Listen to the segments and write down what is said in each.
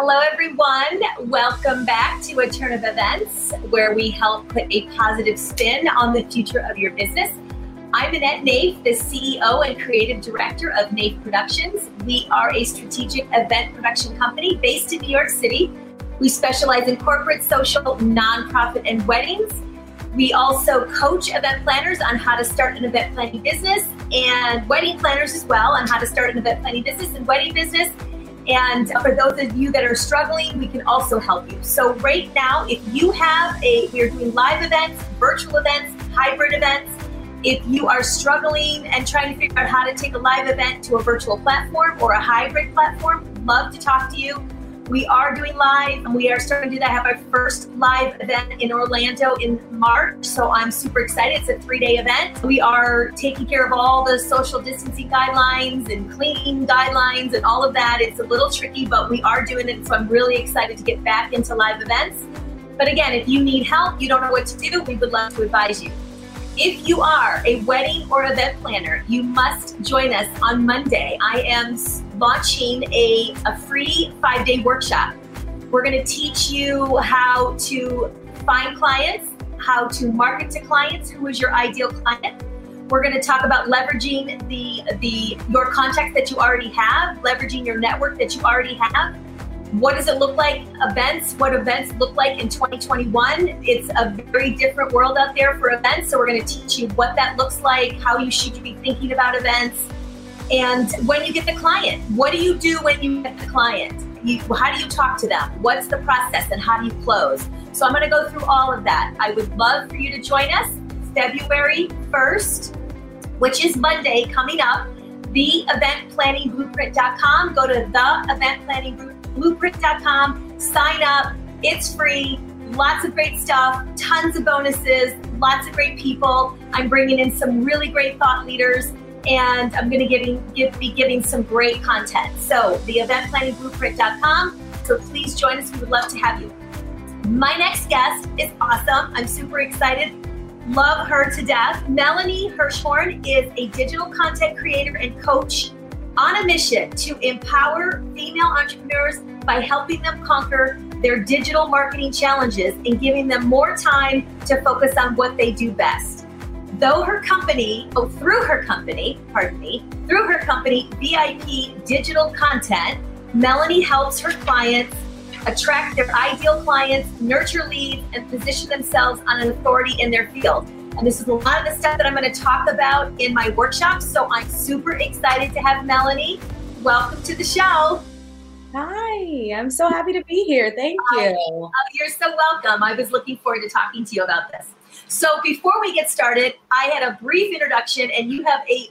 Hello, everyone. Welcome back to A Turn of Events, where we help put a positive spin on the future of your business. I'm Annette Naif, the CEO and creative director of Naif Productions. We are a strategic event production company based in New York City. We specialize in corporate, social, nonprofit, and weddings. We also coach event planners on how to start an event planning business and wedding planners as well on how to start an event planning business and wedding business and for those of you that are struggling, we can also help you. So, right now, if you have a, we're doing live events, virtual events, hybrid events. If you are struggling and trying to figure out how to take a live event to a virtual platform or a hybrid platform, love to talk to you. We are doing live and we are starting to do that. Have our first live event in Orlando in March. So I'm super excited. It's a three day event. We are taking care of all the social distancing guidelines and cleaning guidelines and all of that. It's a little tricky, but we are doing it. So I'm really excited to get back into live events. But again, if you need help, you don't know what to do, we would love to advise you. If you are a wedding or event planner, you must join us on Monday. I am launching a, a free five day workshop. We're going to teach you how to find clients, how to market to clients, who is your ideal client. We're going to talk about leveraging the the your contacts that you already have, leveraging your network that you already have, what does it look like? Events what events look like in 2021 it's a very different world out there for events so we're going to teach you what that looks like how you should be thinking about events. And when you get the client what do you do when you get the client? You, how do you talk to them? What's the process and how do you close? So i'm going to go through all of that. I would love for you to join us february 1st which is monday coming up. Theeventplanningblueprint.com go to the event planning group blueprint.com. Sign up. It's free. Lots of great stuff, tons of bonuses, lots of great people. I'm bringing in some really great thought leaders and I'm going to give, be giving some great content. So, the eventplanningblueprint.com. So, please join us. We would love to have you. My next guest is awesome. I'm super excited. Love her to death. Melanie Herschorn is a digital content creator and coach on a mission to empower female entrepreneurs by helping them conquer their digital marketing challenges and giving them more time to focus on what they do best. Though her company, oh, through her company, pardon me, through her company, VIP Digital Content, Melanie helps her clients attract their ideal clients, nurture leads, and position themselves on an authority in their field. And this is a lot of the stuff that I'm going to talk about in my workshop. So I'm super excited to have Melanie. Welcome to the show. Hi, I'm so happy to be here. Thank you. Uh, you're so welcome. I was looking forward to talking to you about this. So before we get started, I had a brief introduction, and you have a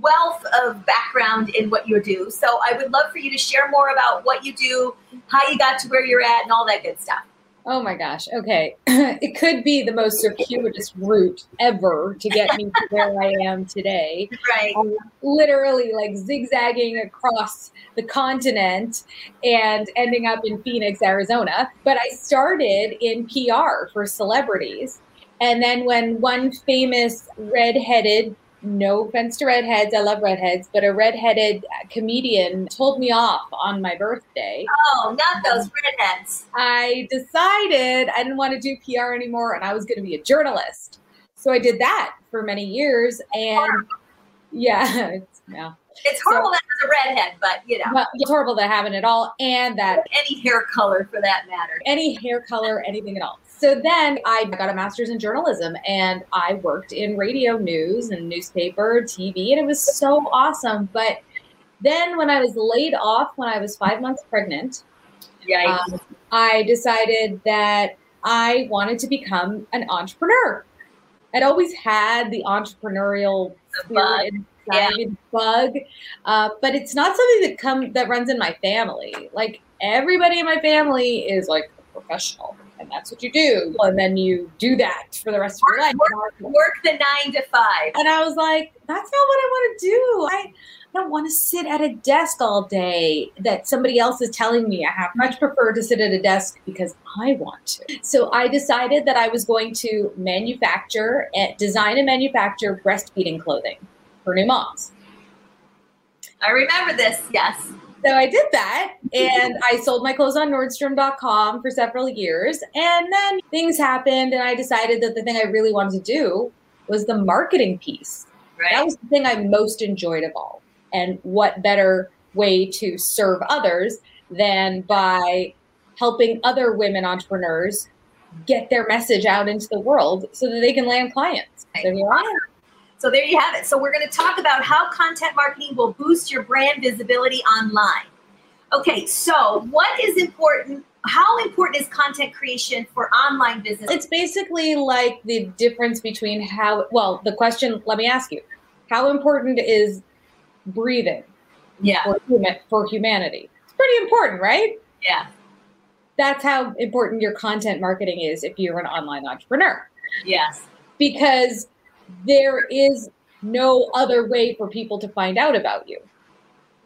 wealth of background in what you do. So I would love for you to share more about what you do, how you got to where you're at, and all that good stuff. Oh my gosh. Okay. it could be the most circuitous route ever to get me to where I am today. Right. Um, literally like zigzagging across the continent and ending up in Phoenix, Arizona. But I started in PR for celebrities. And then when one famous redheaded no offense to redheads, I love redheads, but a redheaded comedian told me off on my birthday. Oh, not those redheads. I decided I didn't want to do PR anymore and I was going to be a journalist. So I did that for many years. And yeah, it's, yeah. It's horrible so, that as a redhead, but you know. Well, it's horrible that haven't at all. And that any hair color for that matter. Any hair color, anything at all. So then I got a master's in journalism and I worked in radio news and newspaper, TV, and it was so awesome. But then when I was laid off when I was five months pregnant, um, I decided that I wanted to become an entrepreneur. I'd always had the entrepreneurial bug, yeah. bug uh, but it's not something that come that runs in my family. Like everybody in my family is like professional and that's what you do. And then you do that for the rest of your life. Work, work the nine to five. And I was like, that's not what I want to do. I don't want to sit at a desk all day that somebody else is telling me I have much prefer to sit at a desk because I want to. So I decided that I was going to manufacture, eh, design and manufacture breastfeeding clothing for new moms. I remember this, yes. So I did that and I sold my clothes on Nordstrom.com for several years. And then things happened, and I decided that the thing I really wanted to do was the marketing piece. Right. That was the thing I most enjoyed of all. And what better way to serve others than by helping other women entrepreneurs get their message out into the world so that they can land clients. So here I am. So there you have it. So we're going to talk about how content marketing will boost your brand visibility online. Okay, so what is important? How important is content creation for online business? It's basically like the difference between how, well, the question, let me ask you, how important is breathing yeah, for, huma- for humanity? It's pretty important, right? yeah, That's how important your content marketing is if you're an online entrepreneur. yes, because there is no other way for people to find out about you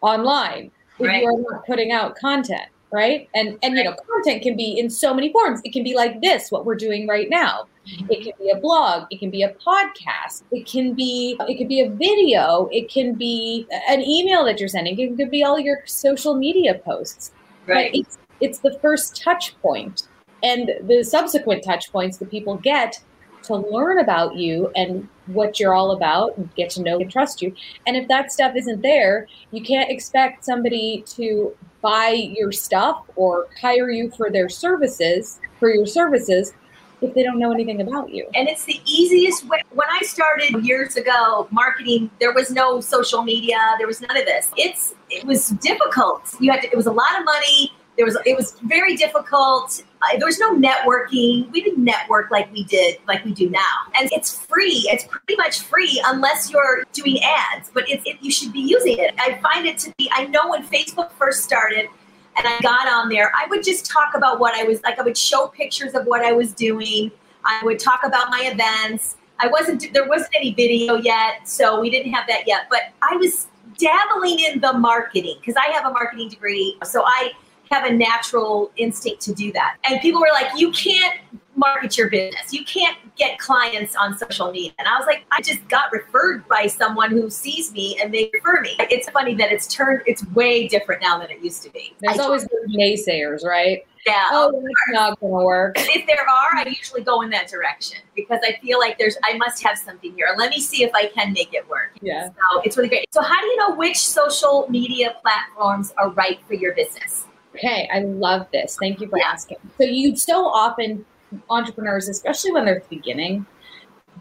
online if Right. you are not putting out content right? And and you know content can be in so many forms. It can be like this what we're doing right now. Mm-hmm. It can be a blog. It can be a podcast. It can be it could be a video. It can be an email that you're sending. It could be all your social media posts. Right. but it's it's the first touch point. And the subsequent touch points that people get to learn about you and what you're all about and get to know and trust you and if that stuff isn't there you can't expect somebody to buy your stuff or hire you for their services for your services if they don't know anything about you And it's the easiest way. When I started years ago marketing, there was no social media. There was none of this. It's it was difficult. You had to, it was a lot of money. There was it was very difficult. Uh, there was no networking. We didn't network like we did like we do now. And it's free. It's pretty much free unless you're doing ads. But it's it, you should be using it. I find it to be. I know when Facebook first started and I got on there, I would just talk about what I was like. I would show pictures of what I was doing. I would talk about my events. I wasn't there wasn't any video yet, so we didn't have that yet. But I was dabbling in the marketing because I have a marketing degree, so I have a natural instinct to do that. And people were like, "You can't market your business. You can't get clients on social media." And I was like, "I just got referred by someone who sees me and they refer me." It's funny that it's turned. It's way different now than it used to be. there's I- always those naysayers right yeah. oh that's not going to work if there are, I usually go in that direction because I feel like there's I must have something here. Let me see if I can make it work. yeah So it's really great. So how do you know which social media platforms are right for your business? Okay, I love this. Thank you for Yeah. asking. So you so often entrepreneurs, especially when they're at the beginning,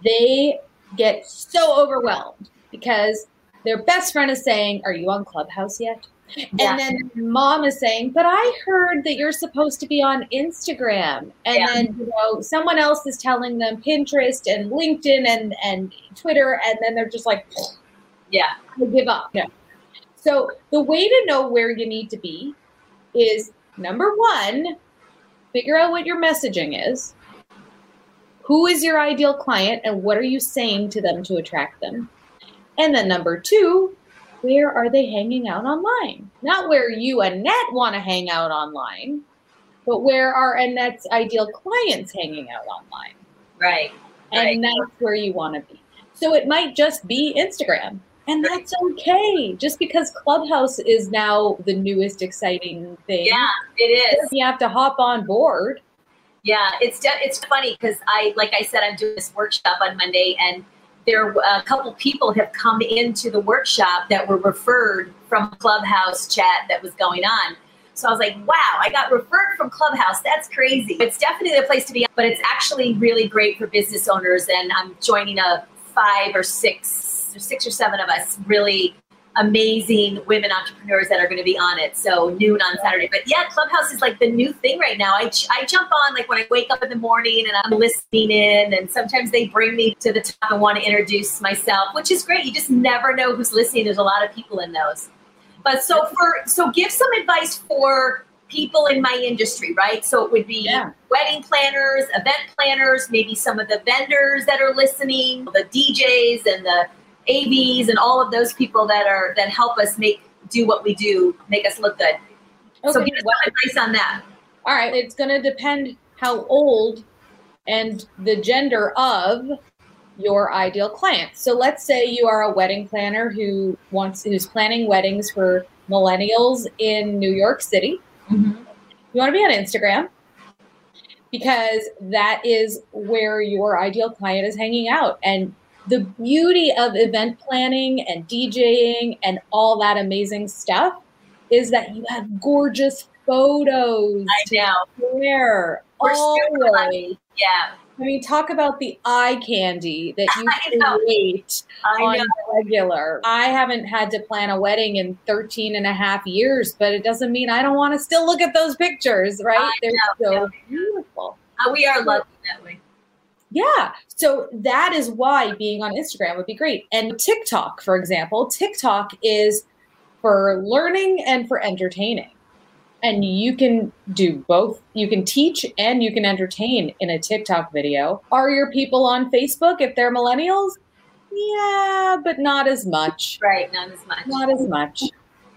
they get so overwhelmed because their best friend is saying, "Are you on Clubhouse yet?" Yeah. And then mom is saying, "But I heard that you're supposed to be on Instagram." And Yeah. then you know someone else is telling them Pinterest and LinkedIn and and Twitter, and then they're just like, Yeah. I give up. No. So the way to know where you need to be is number one, figure out what your messaging is. Who is your ideal client and what are you saying to them to attract them? And then number two, where are they hanging out online? Not where you, and Annette, want to hang out online, but where are Annette's ideal clients hanging out online? Right. and that's where you want to be. So it might just be Instagram, and that's okay. Just because Clubhouse is now the newest exciting thing, Yeah, it is. you have to hop on board. Yeah, it's de- it's funny because I, like I said, I'm doing this workshop on Monday, and there a couple people have come into the workshop that were referred from Clubhouse chat that was going on. So I was like, wow, I got referred from Clubhouse. That's crazy. It's definitely the place to be, but it's actually really great for business owners. And I'm joining a five or six, or six or seven of us really amazing women entrepreneurs that are going to be on it. So noon on Saturday. But yeah, Clubhouse is like the new thing right now. I, I jump on like when I wake up in the morning and I'm listening in, and sometimes they bring me to the top and want to introduce myself, which is great. You just never know who's listening. There's a lot of people in those. But so for so give some advice for people in my industry, right? So it would be Yeah. wedding planners, event planners, maybe some of the vendors that are listening, the DJs and the AVs and all of those people that are that help us make do what we do, make us look good. so give us some advice on that. all right. It's going to depend how old and the gender of your ideal client. So let's say you are a wedding planner who wants who's planning weddings for millennials in New York City. Mm-hmm. You want to be on Instagram because that is where your ideal client is hanging out. And the beauty of event planning and DJing and all that amazing stuff is that you have gorgeous photos. I know. Where always. Yeah. I mean, talk about the eye candy that you know. create I on know. regular. I haven't had to plan a wedding in 13 and a half years, but it doesn't mean I don't want to still look at those pictures, right? I They're know, so yeah. beautiful. Uh, we are lucky that way. Yeah. So that is why being on Instagram would be great. And TikTok, for example, TikTok is for learning and for entertaining. And you can do both. You can teach and you can entertain in a TikTok video. Are your people on Facebook if they're millennials? Yeah, but not as much. Right. Not as much. Not as much.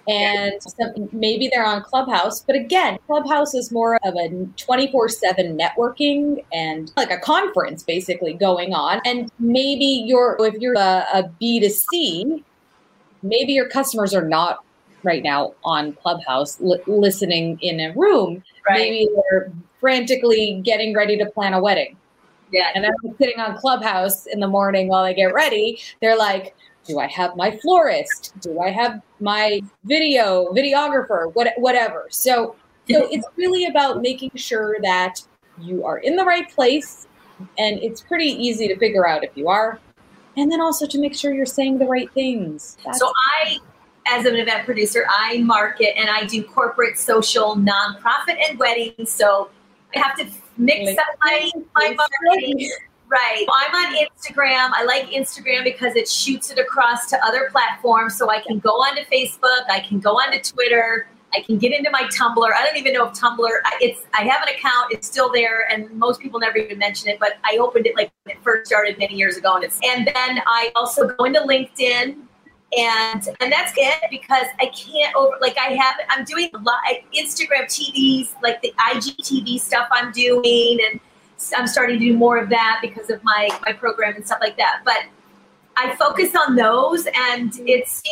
And some, maybe they're on Clubhouse, but again, Clubhouse is more of a 24 7 networking and like a conference basically going on. And maybe you're, if you're a, a B2C, maybe your customers are not right now on Clubhouse li- listening in a room. Right. Maybe they're frantically getting ready to plan a wedding. Yeah. And I'm sitting on Clubhouse in the morning while I get ready. They're like, do I have my florist? Do I have my video videographer? What, whatever. So, so it's really about making sure that you are in the right place, and it's pretty easy to figure out if you are, and then also to make sure you're saying the right things. That's- So I, as an event producer, I market and I do corporate, social, nonprofit, and weddings. So I have to mix up my, my marketing. Right. I'm on Instagram. I like Instagram because it shoots it across to other platforms. So I can go onto Facebook, I can go onto Twitter, I can get into my Tumblr. I don't even know if Tumblr. It's I have an account. It's still there, and most people never even mention it. But I opened it like when it first started many years ago, and it's. And then I also go into LinkedIn, and and that's good because I can't over like I have. I'm doing a lot Instagram TVs, like the IGTV stuff I'm doing, and I'm starting to do more of that because of my my program and stuff like that. But I focus on those, and it's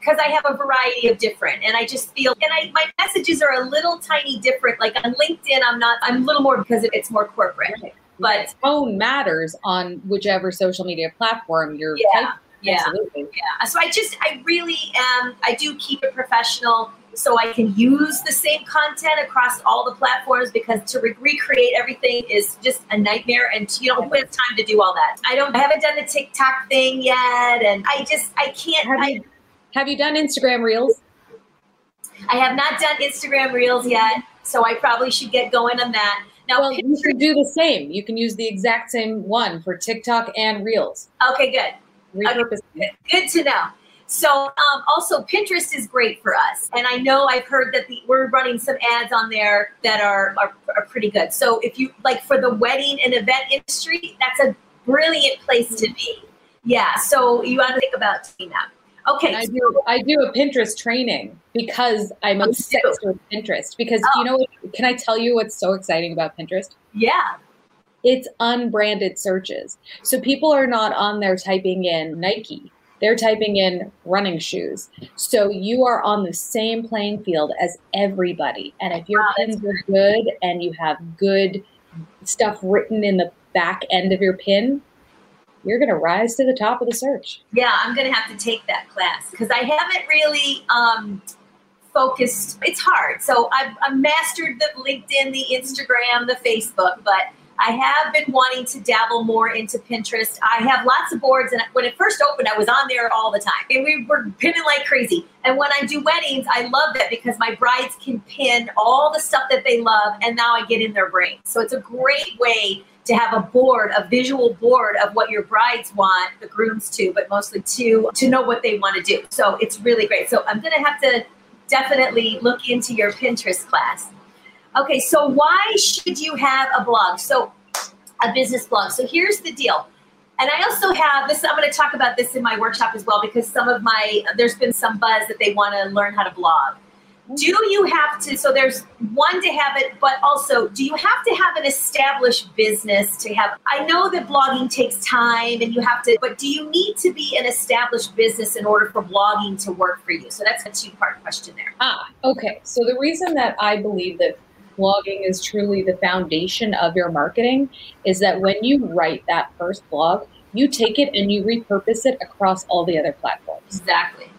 because I have a variety of different, and I just feel, and I my messages are a little tiny different. Like on LinkedIn, I'm not, I'm a little more because it's more corporate. But tone matters on whichever social media platform you're Yeah, yeah, Absolutely. yeah. So I just, I really am. I do keep it professional, so I can use the same content across all the platforms because to re- recreate everything is just a nightmare, and you don't have time to do all that. I don't, I haven't done the TikTok thing yet, and I just, I can't. Have I, you, have you done Instagram Reels? I have not done Instagram Reels yet, so I probably should get going on that. Now, Well, you should do the same. You can use the exact same one for TikTok and Reels. okay, good. Repurpose it. Good to know. So, um, also, Pinterest is great for us, and I know I've heard that the, we're running some ads on there that are, are are pretty good. So, if you like for the wedding and event industry, that's a brilliant place to be. Yeah. So you want to think about doing that. Okay. And I do I do a Pinterest training because I'm obsessed with Pinterest. Because Oh. you know what? Can I tell you what's so exciting about Pinterest? yeah. It's unbranded searches. So people are not on there typing in Nike. They're typing in running shoes. So you are on the same playing field as everybody. And if your Wow, pins are good and you have good stuff written in the back end of your pin, you're going to rise to the top of the search. Yeah, I'm going to have to take that class because I haven't really um, focused. It's hard. So I've, I've mastered the LinkedIn, the Instagram, the Facebook, but I have been wanting to dabble more into Pinterest. I have lots of boards, and when it first opened, I was on there all the time, and we were pinning like crazy. And when I do weddings, I love that because my brides can pin all the stuff that they love, and now I get in their brain. So it's a great way to have a board, a visual board of what your brides want, the grooms to, but mostly to to know what they want to do. So it's really great. So I'm gonna have to definitely look into your Pinterest class. Okay, so why should you have a blog? So a business blog. So here's the deal. And I also have this, I'm going to talk about this in my workshop as well because some of my, there's been some buzz that they want to learn how to blog. do you have to so there's one to have it but also do you have to have an established business to have i know that blogging takes time and you have to but do you need to be an established business in order for blogging to work for you so that's a two part question there ah okay so the reason that i believe that blogging is truly the foundation of your marketing is that when you write that first blog you take it and you repurpose it across all the other platforms exactly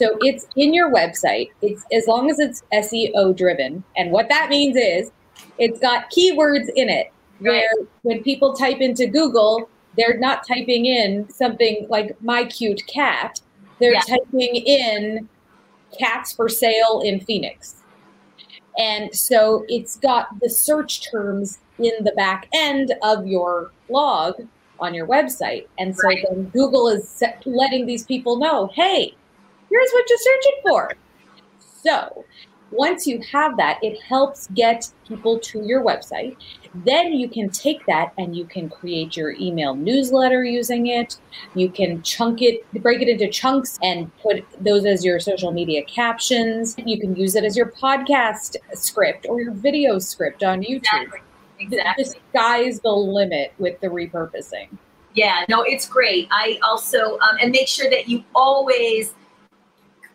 so it's in your website. It's as long as it's SEO driven. And what that means is it's got keywords in it where right. when people type into Google, they're not typing in something like my cute cat. They're yeah. typing in cats for sale in Phoenix. And so it's got the search terms in the back end of your blog on your website. And so right. then Google is letting these people know, hey, here's what you're searching for. So once you have that, it helps get people to your website. Then you can take that and you can create your email newsletter using it. You can chunk it, break it into chunks and put those as your social media captions. You can use it as your podcast script or your video script on YouTube. Exactly. exactly. The sky's the limit with the repurposing. Yeah, no, it's great. I also, um, and make sure that you always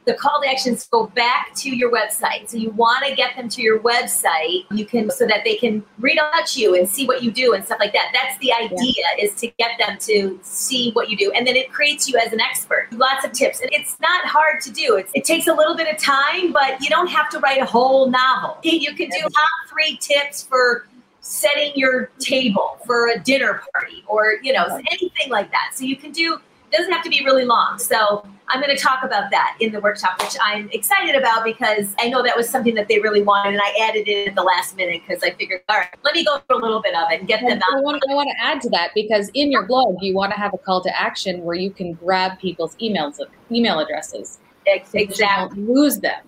the call to actions go back to your website. So you want to get them to your website. You can so that they can read about you and see what you do and stuff like that. That's the idea yeah. is to get them to see what you do. And then it creates you as an expert. Lots of tips. And it's not hard to do. It's, it takes a little bit of time, but you don't have to write a whole novel. You can do top three tips for setting your table for a dinner party or, you know, anything like that. So you can do it doesn't have to be really long. So I'm going to talk about that in the workshop, which I'm excited about because I know that was something that they really wanted, and I added it at the last minute because I figured, all right, let me go through a little bit of it and get them out. I want, I want to add to that because in your blog, you want to have a call to action where you can grab people's emails, email addresses. Exactly. So lose them.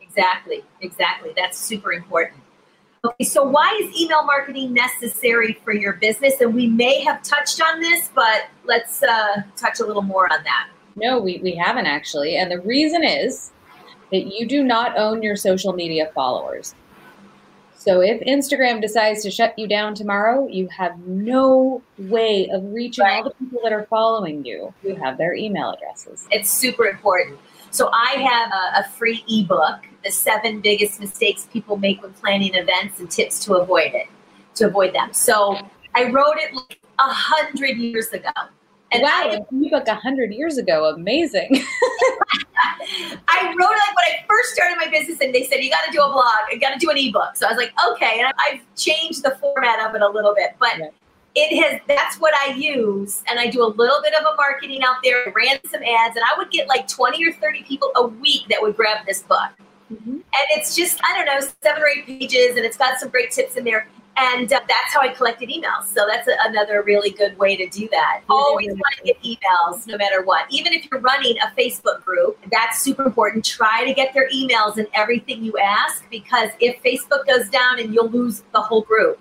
Exactly. Exactly. That's super important. Okay, so why is email marketing necessary for your business? And we may have touched on this, but let's uh, touch a little more on that. No, we, we haven't actually. And the reason is that you do not own your social media followers. So if Instagram decides to shut you down tomorrow, you have no way of reaching right. all the people that are following you. You have their email addresses. It's super important. So I have a, a free ebook, the seven biggest mistakes people make when planning events and tips to avoid it, to avoid them. So I wrote it like a hundred years ago. And wow, I, an ebook a hundred years ago, amazing. I wrote it like when I first started my business, and they said you got to do a blog, you got to do an ebook. So I was like, okay, and I've changed the format of it a little bit, but it has that's what I use. And I do a little bit of a marketing out there, ran some ads, and I would get like 20 or 30 people a week that would grab this book. Mm-hmm. And it's just, I don't know, seven or eight pages, and it's got some great tips in there. And uh, that's how I collected emails. So that's a, another really good way to do that. Always want to get emails no matter what. Even if you're running a Facebook group, that's super important. Try to get their emails and everything you ask because if Facebook goes down and you'll lose the whole group.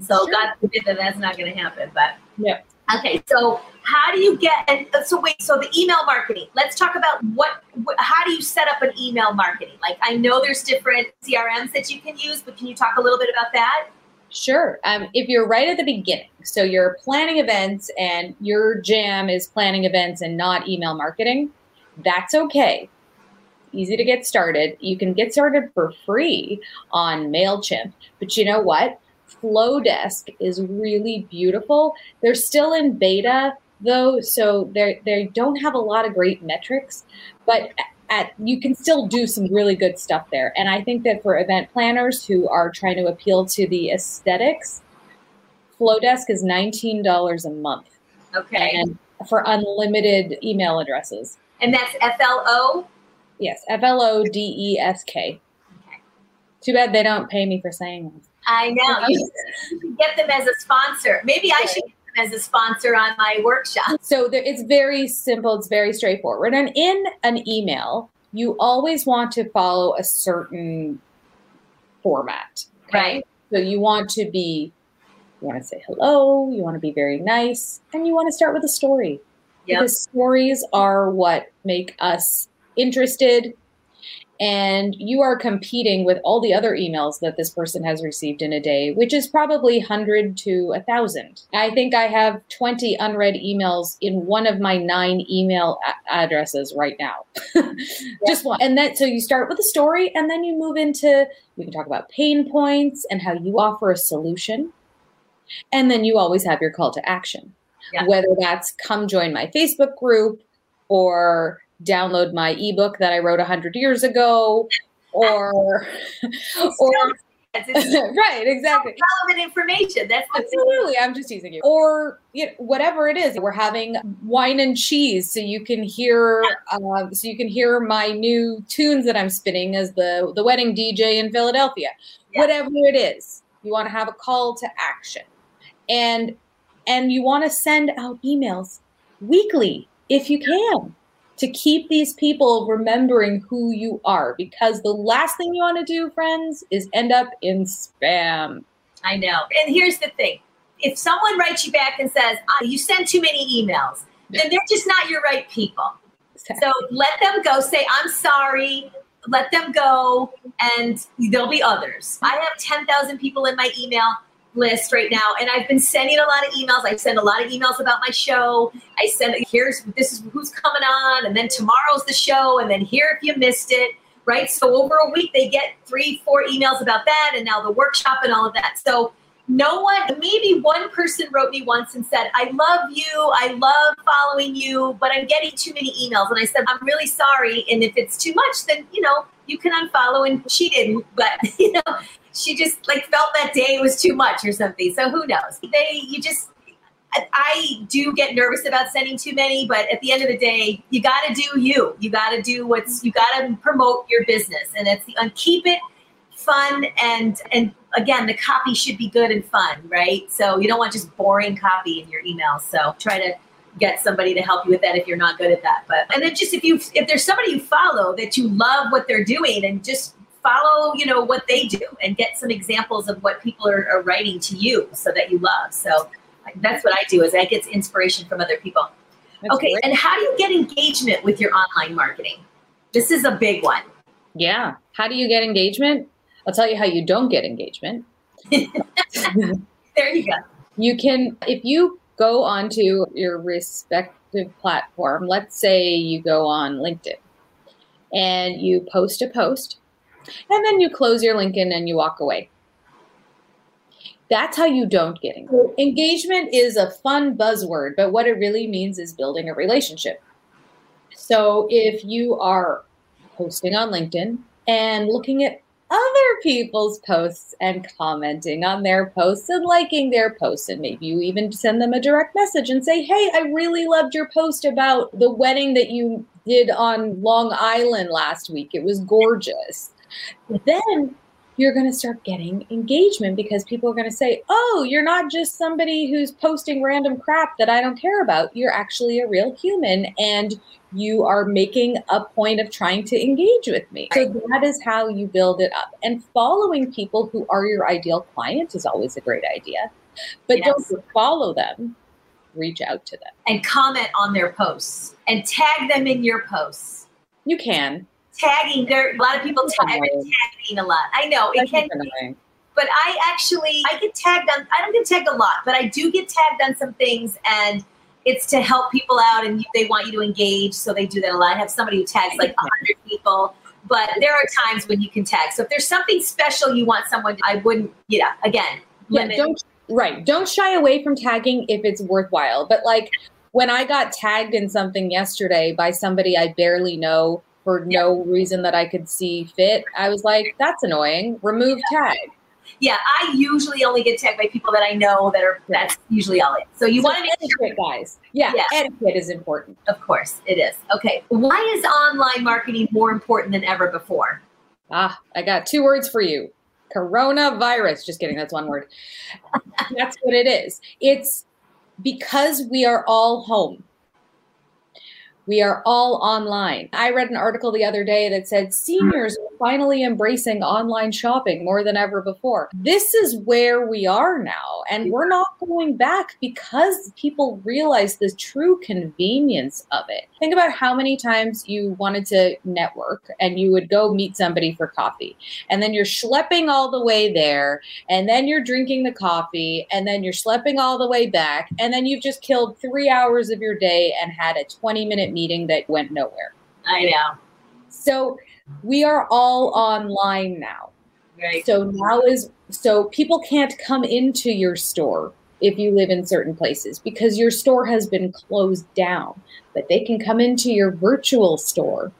So sure. God forbid that that's not going to happen. But yeah. Okay, so how do you get? And uh, so wait, so the email marketing. Let's talk about what. How do you set up an email marketing? Like I know there's different CRMs that you can use, but can you talk a little bit about that? Sure. Um, if you're right at the beginning, so you're planning events and your jam is planning events and not email marketing, that's okay. Easy to get started. You can get started for free on MailChimp. But you know what? Flodesk is really beautiful. They're still in beta though, so they they don't have a lot of great metrics, but at you can still do some really good stuff there. And I think that for event planners who are trying to appeal to the aesthetics, Flodesk is nineteen dollars a month. Okay. And for unlimited email addresses. And that's F L O. Yes, F L O D E S K. Okay. Too bad they don't pay me for saying. I know. You should get them as a sponsor. Maybe I should get them as a sponsor on my workshop. So there, it's very simple. It's very straightforward. And in an email, you always want to follow a certain format. Okay? Right. So you want to be, you want to say hello, you want to be very nice, and you want to start with a story. Yep. Because stories are what make us interested and you are competing with all the other emails that this person has received in a day, which is probably 100 to 1,000. I think I have 20 unread emails in one of my nine email a- addresses right now. Just one. And then, so you start with a story and then you move into, we can talk about pain points and how you offer a solution. And then you always have your call to action, yeah. whether that's come join my Facebook group or download my ebook that I wrote 100 years ago or or right exactly. relevant information that's absolutely i'm just using you. Or you know, whatever it is we're having wine and cheese so you can hear uh, so you can hear my new tunes that i'm spinning as the the wedding dj in philadelphia. Yeah. whatever it is you want to have a call to action. And and you want to send out emails weekly if you can to keep these people remembering who you are because the last thing you want to do, friends, is end up in spam. I know. And here's the thing if someone writes you back and says, oh, you send too many emails, then they're just not your right people. Exactly. So let them go. Say, I'm sorry. Let them go, and there'll be others. I have 10,000 people in my email list right now and i've been sending a lot of emails. I send a lot of emails about my show. I send here's this is who's coming on and then tomorrow's the show and then here if you missed it right? So over a week they get three four emails about that and now the workshop and all of that. So no one maybe one person wrote me once and said i love you. I love following you but i'm getting too many emails. And i said i'm really sorry and if it's too much then you know you can unfollow and she didn't but you know she just like felt that day was too much or something. So who knows? They you just I do get nervous about sending too many, but at the end of the day, you got to do you. You got to do what's you got to promote your business, and it's the and keep it fun and and again, the copy should be good and fun, right? So you don't want just boring copy in your emails. So try to get somebody to help you with that if you're not good at that. But and then just if you if there's somebody you follow that you love what they're doing and just follow you know what they do and get some examples of what people are, are writing to you so that you love. So that's what i do is i get inspiration from other people. That's okay great. and how do you get engagement with your online marketing? This is a big one. Yeah. How do you get engagement? I'll tell you how you don't get engagement. There you go. You can if you go onto your respective platform let's say you go on linkedin and you post a post and then you close your LinkedIn and you walk away. That's how you don't get engagement. Engagement is a fun buzzword, but what it really means is building a relationship. So if you are posting on LinkedIn and looking at other people's posts and commenting on their posts and liking their posts. And maybe you even send them a direct message and say, Hey, I really loved your post about the wedding that you did on Long Island last week. It was gorgeous then you're going to start getting engagement because people are going to say, Oh, you're not just somebody who's posting random crap that I don't care about. You're actually a real human and you are making a point of trying to engage with me. So that is how you build it up. And following people who are your ideal client is always a great idea. But yes. don't follow them, reach out to them. And comment on their posts and tag them in your posts. You can tagging. There, a lot of people tag, tagging a lot. I know it can. Be, but I actually I get tagged on. I don't get tagged a lot, but I do get tagged on some things, and it's to help people out, and they want you to engage, so they do that a lot. I have somebody who tags like hundred people. But there are times when you can tag. So if there's something special you want someone, to, I wouldn't, you know, again, yeah, don't right. Don't shy away from tagging if it's worthwhile. But like when I got tagged in something yesterday by somebody I barely know for no reason that I could see fit, I was like, that's annoying. Remove tag. Yeah, I usually only get tagged by people that I know that are that's usually all it. So you so want to make etiquette, sure. guys. Yeah, yes. etiquette is important. Of course, it is. Okay. Why is online marketing more important than ever before? Ah, I got two words for you. Coronavirus. Just kidding, that's one word. that's what it is. It's because we are all home we are all online. I read an article the other day that said seniors are finally embracing online shopping more than ever before. This is where we are now. And we're not going back because people realize the true convenience of it. Think about how many times you wanted to network and you would go meet somebody for coffee. And then you're schlepping all the way there. And then you're drinking the coffee. And then you're schlepping all the way back. And then you've just killed three hours of your day and had a 20 minute meeting that went nowhere. I know. So we are all online now. Right. So now is so people can't come into your store if you live in certain places because your store has been closed down, but they can come into your virtual store.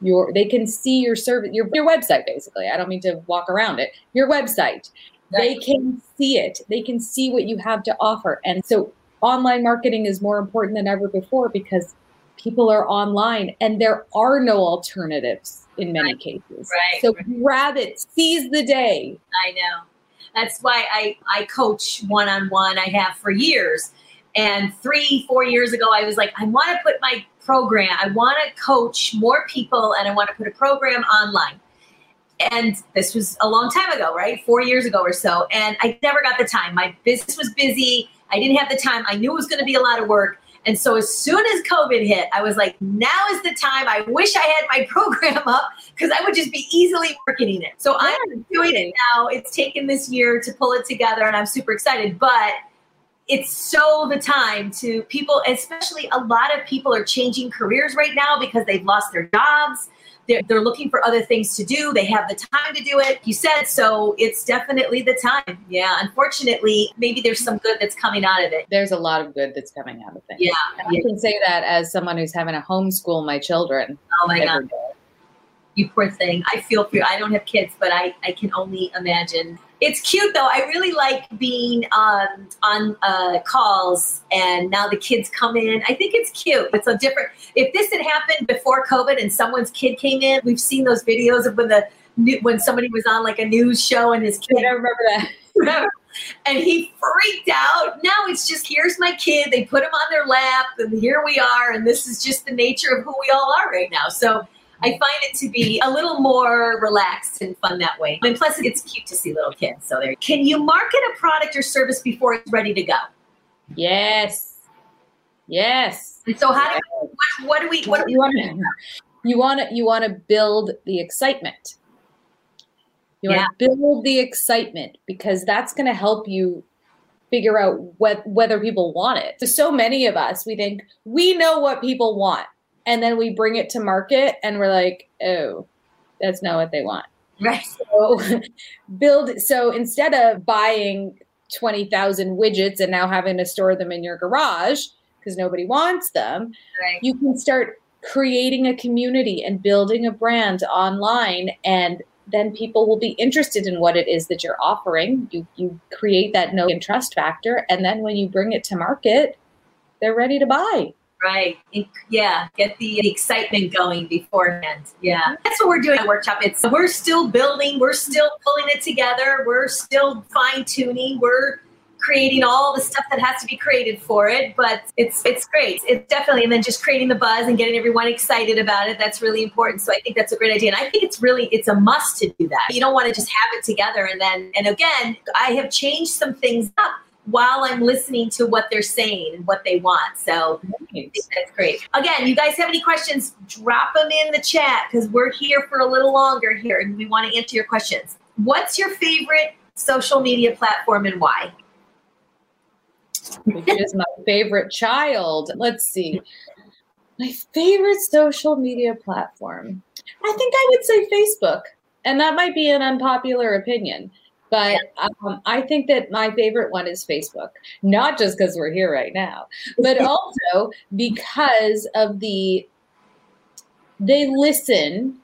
Your they can see your service your your website basically. I don't mean to walk around it. Your website. They can see it. They can see what you have to offer. And so online marketing is more important than ever before because people are online and there are no alternatives in many Right. cases. Right. So grab it, seize the day. I know. That's why I, I coach one on one. I have for years. And three, four years ago, I was like, I want to put my program, I want to coach more people and I want to put a program online. And this was a long time ago, right? Four years ago or so. And I never got the time. My business was busy. I didn't have the time. I knew it was going to be a lot of work. And so as soon as COVID hit, I was like, now is the time. I wish I had my program up because I would just be easily marketing it. So I'm doing it now. It's taken this year to pull it together and I'm super excited. But it's so the time to people, especially a lot of people are changing careers right now because they've lost their jobs. They're, they're looking for other things to do. They have the time to do it. You said so. It's definitely the time. Yeah. Unfortunately, maybe there's some good that's coming out of it. There's a lot of good that's coming out of things. Yeah. And I can say that as someone who's having to homeschool my children. Oh my God. day. You poor thing. I feel for you. I don't have kids, but I, I can only imagine. It's cute though. I really like being um, on uh, calls and now the kids come in. I think it's cute. It's a different. If this had happened before COVID and someone's kid came in, we've seen those videos of when the when somebody was on like a news show and his I kid don't remember that. and he freaked out. Now it's just here's my kid. They put him on their lap, and here we are. And this is just the nature of who we all are right now. So I find it to be a little more relaxed and fun that way. And plus, it's cute to see little kids. So there. Can you market a product or service before it's ready to go? Yes. Yes. And so how do we, what, what do we what do we you want to you want to you want to build the excitement. You want to build the excitement because that's going to help you figure out what, whether people want it. So, so many of us, we think we know what people want, and then we bring it to market, and we're like, oh, that's not what they want. right? So build so instead of buying 20,000 widgets and now having to store them in your garage because nobody wants them, Right. you can start creating a community and building a brand online and then people will be interested in what it is that you're offering. You you create that know and trust factor and then when you bring it to market, they're ready to buy. Right. Yeah. Get the, excitement going beforehand. Yeah. That's what we're doing at workshop. It's we're still building, we're still pulling it together, we're still fine tuning, we're creating all the stuff that has to be created for it. But it's it's great. It's definitely and then just creating the buzz and getting everyone excited about it. That's really important. So I think that's a great idea. And I think it's really it's a must to do that. You don't want to just have it together and then and again, I have changed some things up while I'm listening to what they're saying and what they want. So that's great. Again, you guys have any questions, drop them in the chat because we're here for a little longer here and we want to answer your questions. What's your favorite social media platform and why? which is my favorite child. Let's see. My favorite social media platform. I think I would say Facebook. And that might be an unpopular opinion. But um, I think that my favorite one is Facebook, not just because we're here right now, but also because of the, they listen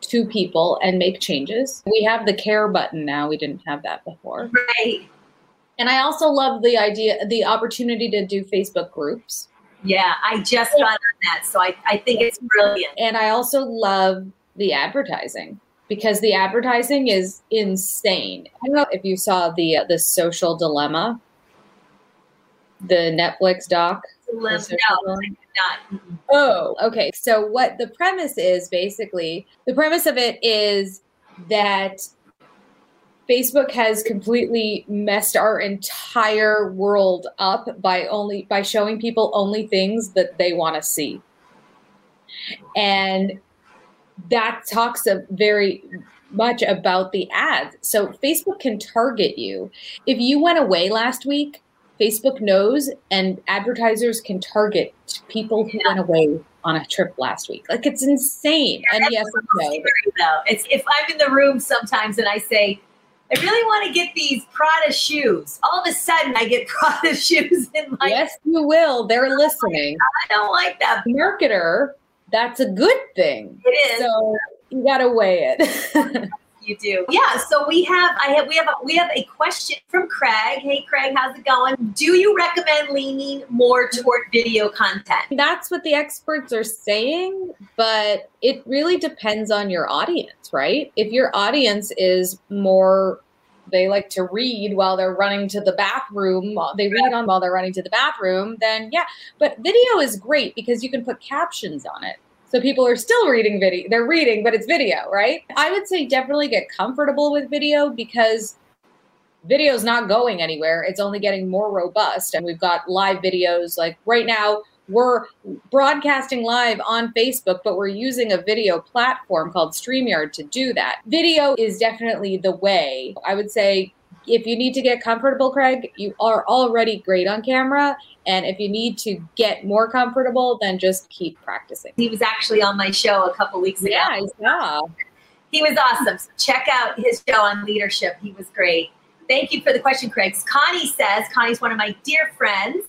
to people and make changes. We have the care button now. We didn't have that before. Right. And I also love the idea, the opportunity to do Facebook groups. Yeah, I just got on that. So I, I think it's brilliant. And I also love the advertising because the advertising is insane. I don't know if you saw the uh, the Social Dilemma, the Netflix doc. Lim- no, not. Oh, okay. So what the premise is basically the premise of it is that Facebook has completely messed our entire world up by only by showing people only things that they want to see. And that talks a very much about the ads. So Facebook can target you. If you went away last week, Facebook knows and advertisers can target people who yeah. went away on a trip last week. Like it's insane. Yeah, and yes, no. though. It's if I'm in the room sometimes and I say, I really want to get these Prada shoes. All of a sudden, I get Prada shoes in my. Yes, you will. They're oh listening. I don't like that. Marketer, that's a good thing. It is. So you got to weigh it. you do. Yeah. So we have, I have, we have, a, we have a question from Craig. Hey, Craig, how's it going? Do you recommend leaning more toward video content? That's what the experts are saying, but it really depends on your audience, right? If your audience is more they like to read while they're running to the bathroom they read on while they're running to the bathroom then yeah but video is great because you can put captions on it so people are still reading video. They're reading, but it's video, right? I would say definitely get comfortable with video because video is not going anywhere. It's only getting more robust. And we've got live videos. Like right now, we're broadcasting live on Facebook, but we're using a video platform called StreamYard to do that. Video is definitely the way. I would say if you need to get comfortable, Craig, you are already great on camera. And if you need to get more comfortable, then just keep practicing. He was actually on my show a couple weeks ago. Yeah, yeah. He was awesome. So check out his show on leadership. He was great. Thank you for the question, Craig. Connie says, Connie's one of my dear friends,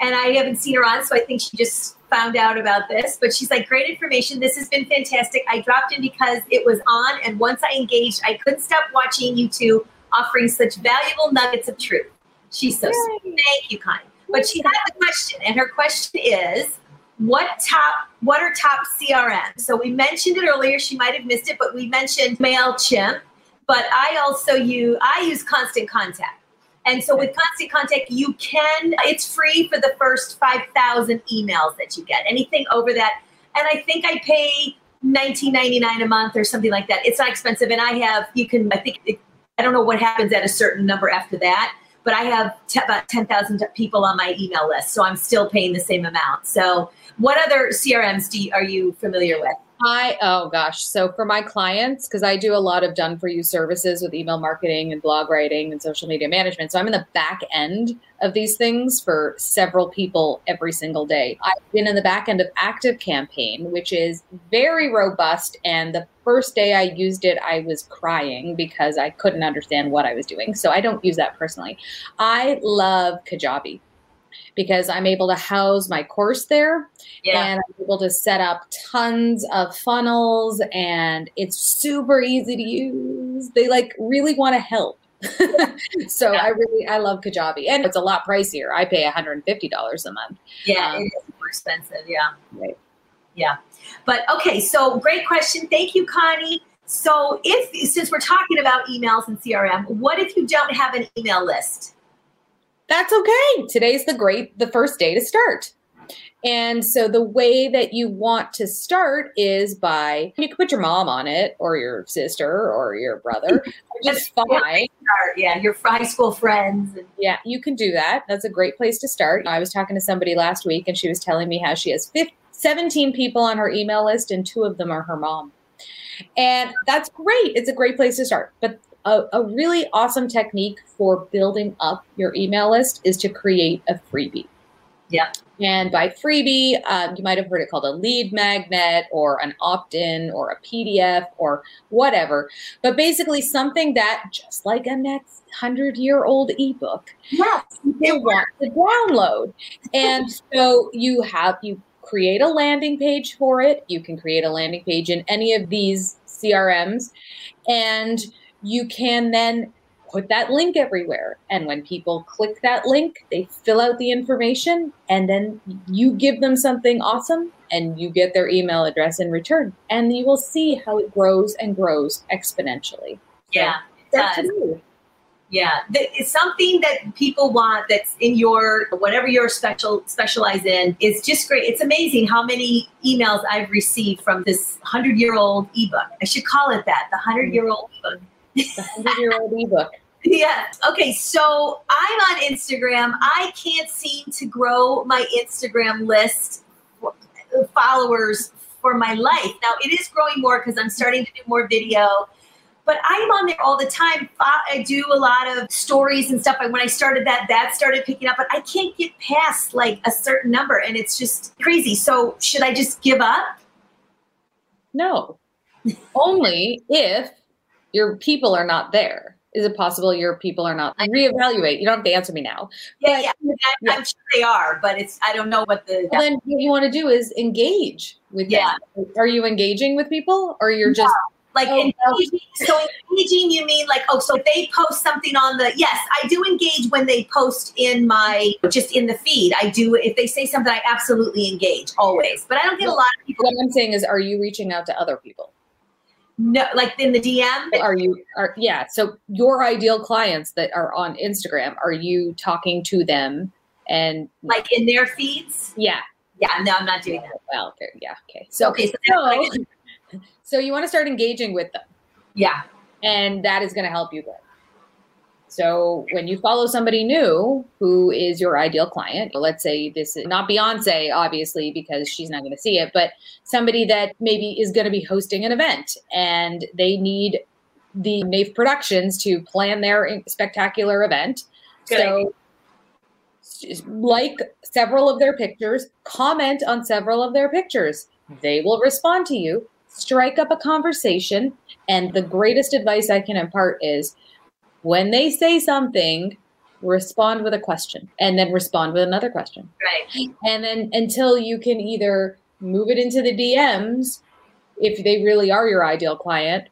and I haven't seen her on, so I think she just found out about this. But she's like, great information. This has been fantastic. I dropped in because it was on, and once I engaged, I couldn't stop watching you two offering such valuable nuggets of truth. She's so Yay. sweet. Thank you, Connie. But she had the question, and her question is, what top what are top CRM? So we mentioned it earlier. She might have missed it, but we mentioned Mailchimp. But I also use I use Constant Contact, and so with Constant Contact, you can it's free for the first five thousand emails that you get. Anything over that, and I think I pay. 19.99 a month or something like that. It's not expensive, and I have you can I think it I don't know what happens at a certain number after that, but I have t- about 10,000 people on my email list, so I'm still paying the same amount. So, what other CRMs do you, are you familiar with? I oh gosh. So for my clients, because I do a lot of done for you services with email marketing and blog writing and social media management. So I'm in the back end of these things for several people every single day. I've been in the back end of Active Campaign, which is very robust. And the first day I used it, I was crying because I couldn't understand what I was doing. So I don't use that personally. I love Kajabi because I'm able to house my course there yeah. and I'm able to set up tons of funnels and it's super easy to use. They like really want to help. so yeah. I really I love Kajabi and it's a lot pricier. I pay $150 a month. Yeah, um, it is more expensive. Yeah. Right. Yeah. But okay, so great question. Thank you, Connie. So if since we're talking about emails and CRM, what if you don't have an email list? That's okay. Today's the great, the first day to start. And so the way that you want to start is by you can put your mom on it or your sister or your brother, which is fine. Yeah, your high school friends. Yeah, you can do that. That's a great place to start. I was talking to somebody last week and she was telling me how she has 15, 17 people on her email list and two of them are her mom. And that's great. It's a great place to start. But a, a really awesome technique for building up your email list is to create a freebie. Yeah. And by freebie, um, you might have heard it called a lead magnet or an opt in or a PDF or whatever. But basically, something that, just like a next 100 year old ebook, yes, people want to download. And so you have, you create a landing page for it. You can create a landing page in any of these CRMs. And you can then put that link everywhere. And when people click that link, they fill out the information and then you give them something awesome and you get their email address in return. And you will see how it grows and grows exponentially. Yeah, does. Yeah, it's something that people want that's in your whatever you're special specialize in is just great. It's amazing how many emails I've received from this hundred year old ebook. I should call it that, the hundred year old ebook. The hundred year old ebook. Yeah. Okay. So I'm on Instagram. I can't seem to grow my Instagram list followers for my life. Now it is growing more because I'm starting to do more video but I'm on there all the time. I do a lot of stories and stuff. And when I started that, that started picking up, but I can't get past like a certain number and it's just crazy. So should I just give up? No. Only if your people are not there. Is it possible your people are not? Reevaluate. You don't have to answer me now. Yeah, but, yeah. I'm, sure they are, but it's I don't know what the. Well, then what you want to do is engage with yeah. Them. Are you engaging with people, or you're just like oh, engaging, so engaging, you mean like oh, so they post something on the yes, I do engage when they post in my just in the feed. I do if they say something, I absolutely engage always. But I don't get a lot of people. What I'm saying is, are you reaching out to other people? No, like in the DM. Are you? Are yeah. So your ideal clients that are on Instagram, are you talking to them and like in their feeds? Yeah. Yeah. No, I'm not doing that. Well, yeah. Okay. So okay. So, so so you want to start engaging with them. Yeah. And that is going to help you grow. So when you follow somebody new who is your ideal client, let's say this is not Beyonce, obviously, because she's not going to see it, but somebody that maybe is going to be hosting an event and they need the NAIF Productions to plan their spectacular event. Good so idea. like several of their pictures, comment on several of their pictures. They will respond to you strike up a conversation. And the greatest advice I can impart is when they say something, respond with a question and then respond with another question. Right. And then until you can either move it into the DMs if they really are your ideal client.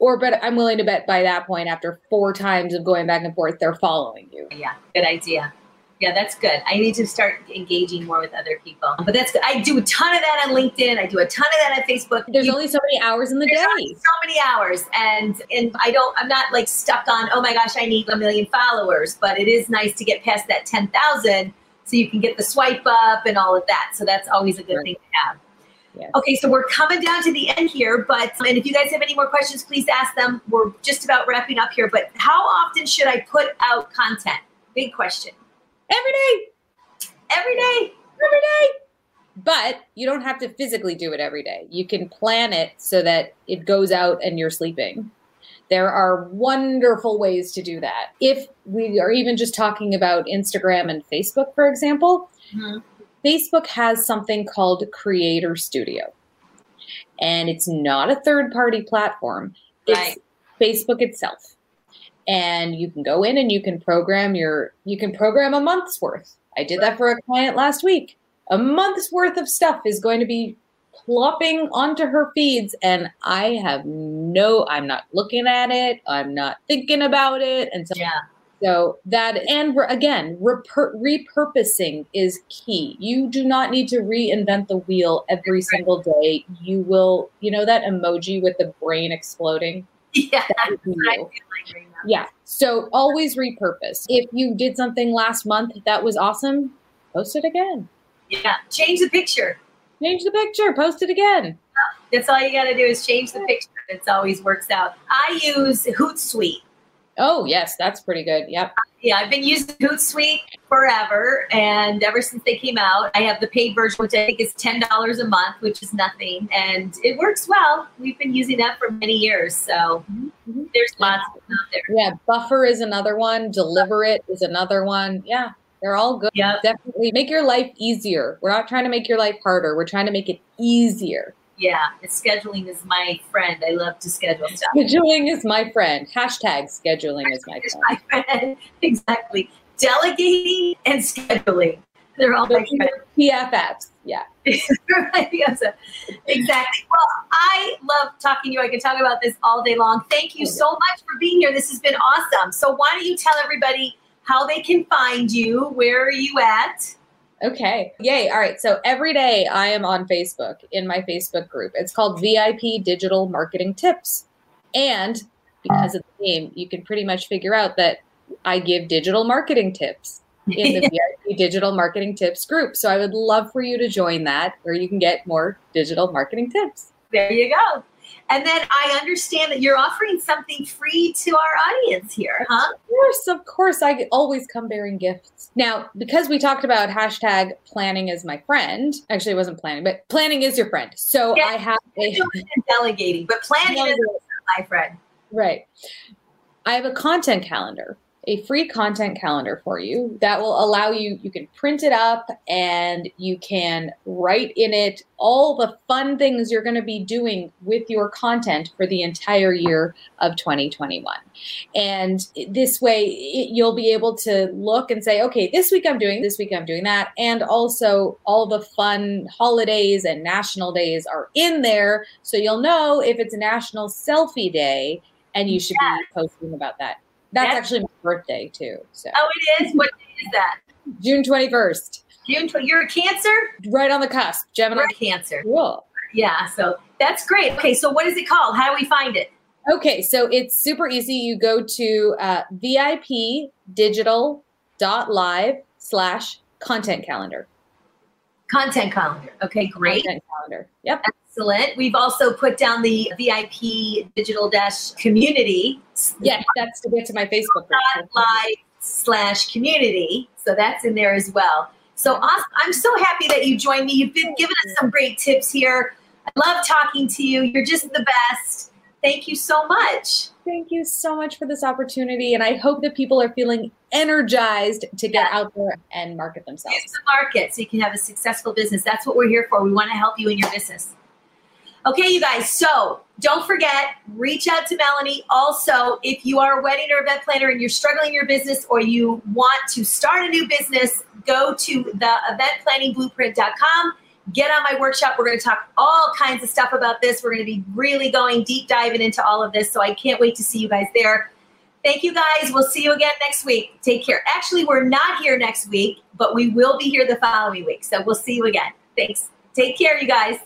Or, but I'm willing to bet by that point, after four times of going back and forth, they're following you. Yeah, good idea. Yeah, that's good. I need to start engaging more with other people. But that's good. I do a ton of that on LinkedIn. I do a ton of that on Facebook. There's you, only so many hours in the day. So many hours. And and I don't I'm not like stuck on, oh my gosh, I need a million followers. But it is nice to get past that ten thousand so you can get the swipe up and all of that. So that's always a good right. thing to have. Yeah. Okay, so we're coming down to the end here, but and if you guys have any more questions, please ask them. We're just about wrapping up here. But how often should I put out content? Big question. Every day. Every day. Every day. But you don't have to physically do it every day. You can plan it so that it goes out and you're sleeping. There are wonderful ways to do that. If we are even just talking about Instagram and Facebook, for example, mm-hmm. Facebook has something called Creator Studio. And it's not a third party platform, it's right. Facebook itself and you can go in and you can program your you can program a month's worth. I did that for a client last week. A month's worth of stuff is going to be plopping onto her feeds and i have no i'm not looking at it i'm not thinking about it and so yeah. So that and again repurposing is key. You do not need to reinvent the wheel every single day. You will you know that emoji with the brain exploding yeah yeah. So always repurpose. If you did something last month that was awesome, post it again. Yeah. Change the picture. Change the picture. Post it again. That's all you got to do is change the picture. It always works out. I use Hootsuite. Oh, yes, that's pretty good. Yep. Yeah, I've been using Hootsuite forever, and ever since they came out, I have the paid version, which I think is ten dollars a month, which is nothing, and it works well. We've been using that for many years, so mm-hmm. there's lots out there. Yeah, Buffer is another one. Deliberate is another one. Yeah, they're all good. Yeah, definitely make your life easier. We're not trying to make your life harder. We're trying to make it easier. Yeah, scheduling is my friend. I love to schedule stuff. Scheduling is my friend. Hashtag scheduling is my friend. my friend. Exactly. Delegating and scheduling. They're all my friends. PFFs. Yeah. exactly. Well, I love talking to you. I can talk about this all day long. Thank you so much for being here. This has been awesome. So why don't you tell everybody how they can find you? Where are you at? Okay. Yay. All right. So every day I am on Facebook in my Facebook group. It's called VIP Digital Marketing Tips. And because of the name, you can pretty much figure out that I give digital marketing tips in the VIP Digital Marketing Tips group. So I would love for you to join that where you can get more digital marketing tips. There you go. And then I understand that you're offering something free to our audience here, huh? Of course, of course. I always come bearing gifts. Now, because we talked about hashtag planning is my friend, actually, it wasn't planning, but planning is your friend. So I have a delegating, but planning is my friend. Right. I have a content calendar a free content calendar for you that will allow you you can print it up and you can write in it all the fun things you're going to be doing with your content for the entire year of 2021 and this way it, you'll be able to look and say okay this week i'm doing this week i'm doing that. And also all the fun holidays and national days are in there so you'll know if it's a national selfie day and you should be posting about that that's actually my birthday too. So. Oh, it is. What day is that? June twenty first. June. Tw- you're a Cancer. Right on the cusp. Gemini. Right. Cancer. Cool. Yeah. So that's great. Okay. So what is it called? How do we find it? Okay. So it's super easy. You go to uh, vipdigital.live slash content calendar. Content calendar. Okay. Great. Content calendar. Yep. Excellent. We've also put down the VIP digital dash community. Yeah, that's to get to my Facebook live slash community. So that's in there as well. So awesome. I'm so happy that you joined me. You've been giving us some great tips here. I love talking to you. You're just the best. Thank you so much. Thank you so much for this opportunity. And I hope that people are feeling energized to get yeah. out there and market themselves. Use the market so you can have a successful business. That's what we're here for. We want to help you in your business. Okay, you guys, so don't forget, reach out to Melanie. Also, if you are a wedding or event planner and you're struggling in your business or you want to start a new business, go to the eventplanningblueprint.com. Get on my workshop. We're going to talk all kinds of stuff about this. We're going to be really going deep diving into all of this. So I can't wait to see you guys there. Thank you guys. We'll see you again next week. Take care. Actually, we're not here next week, but we will be here the following week. So we'll see you again. Thanks. Take care, you guys.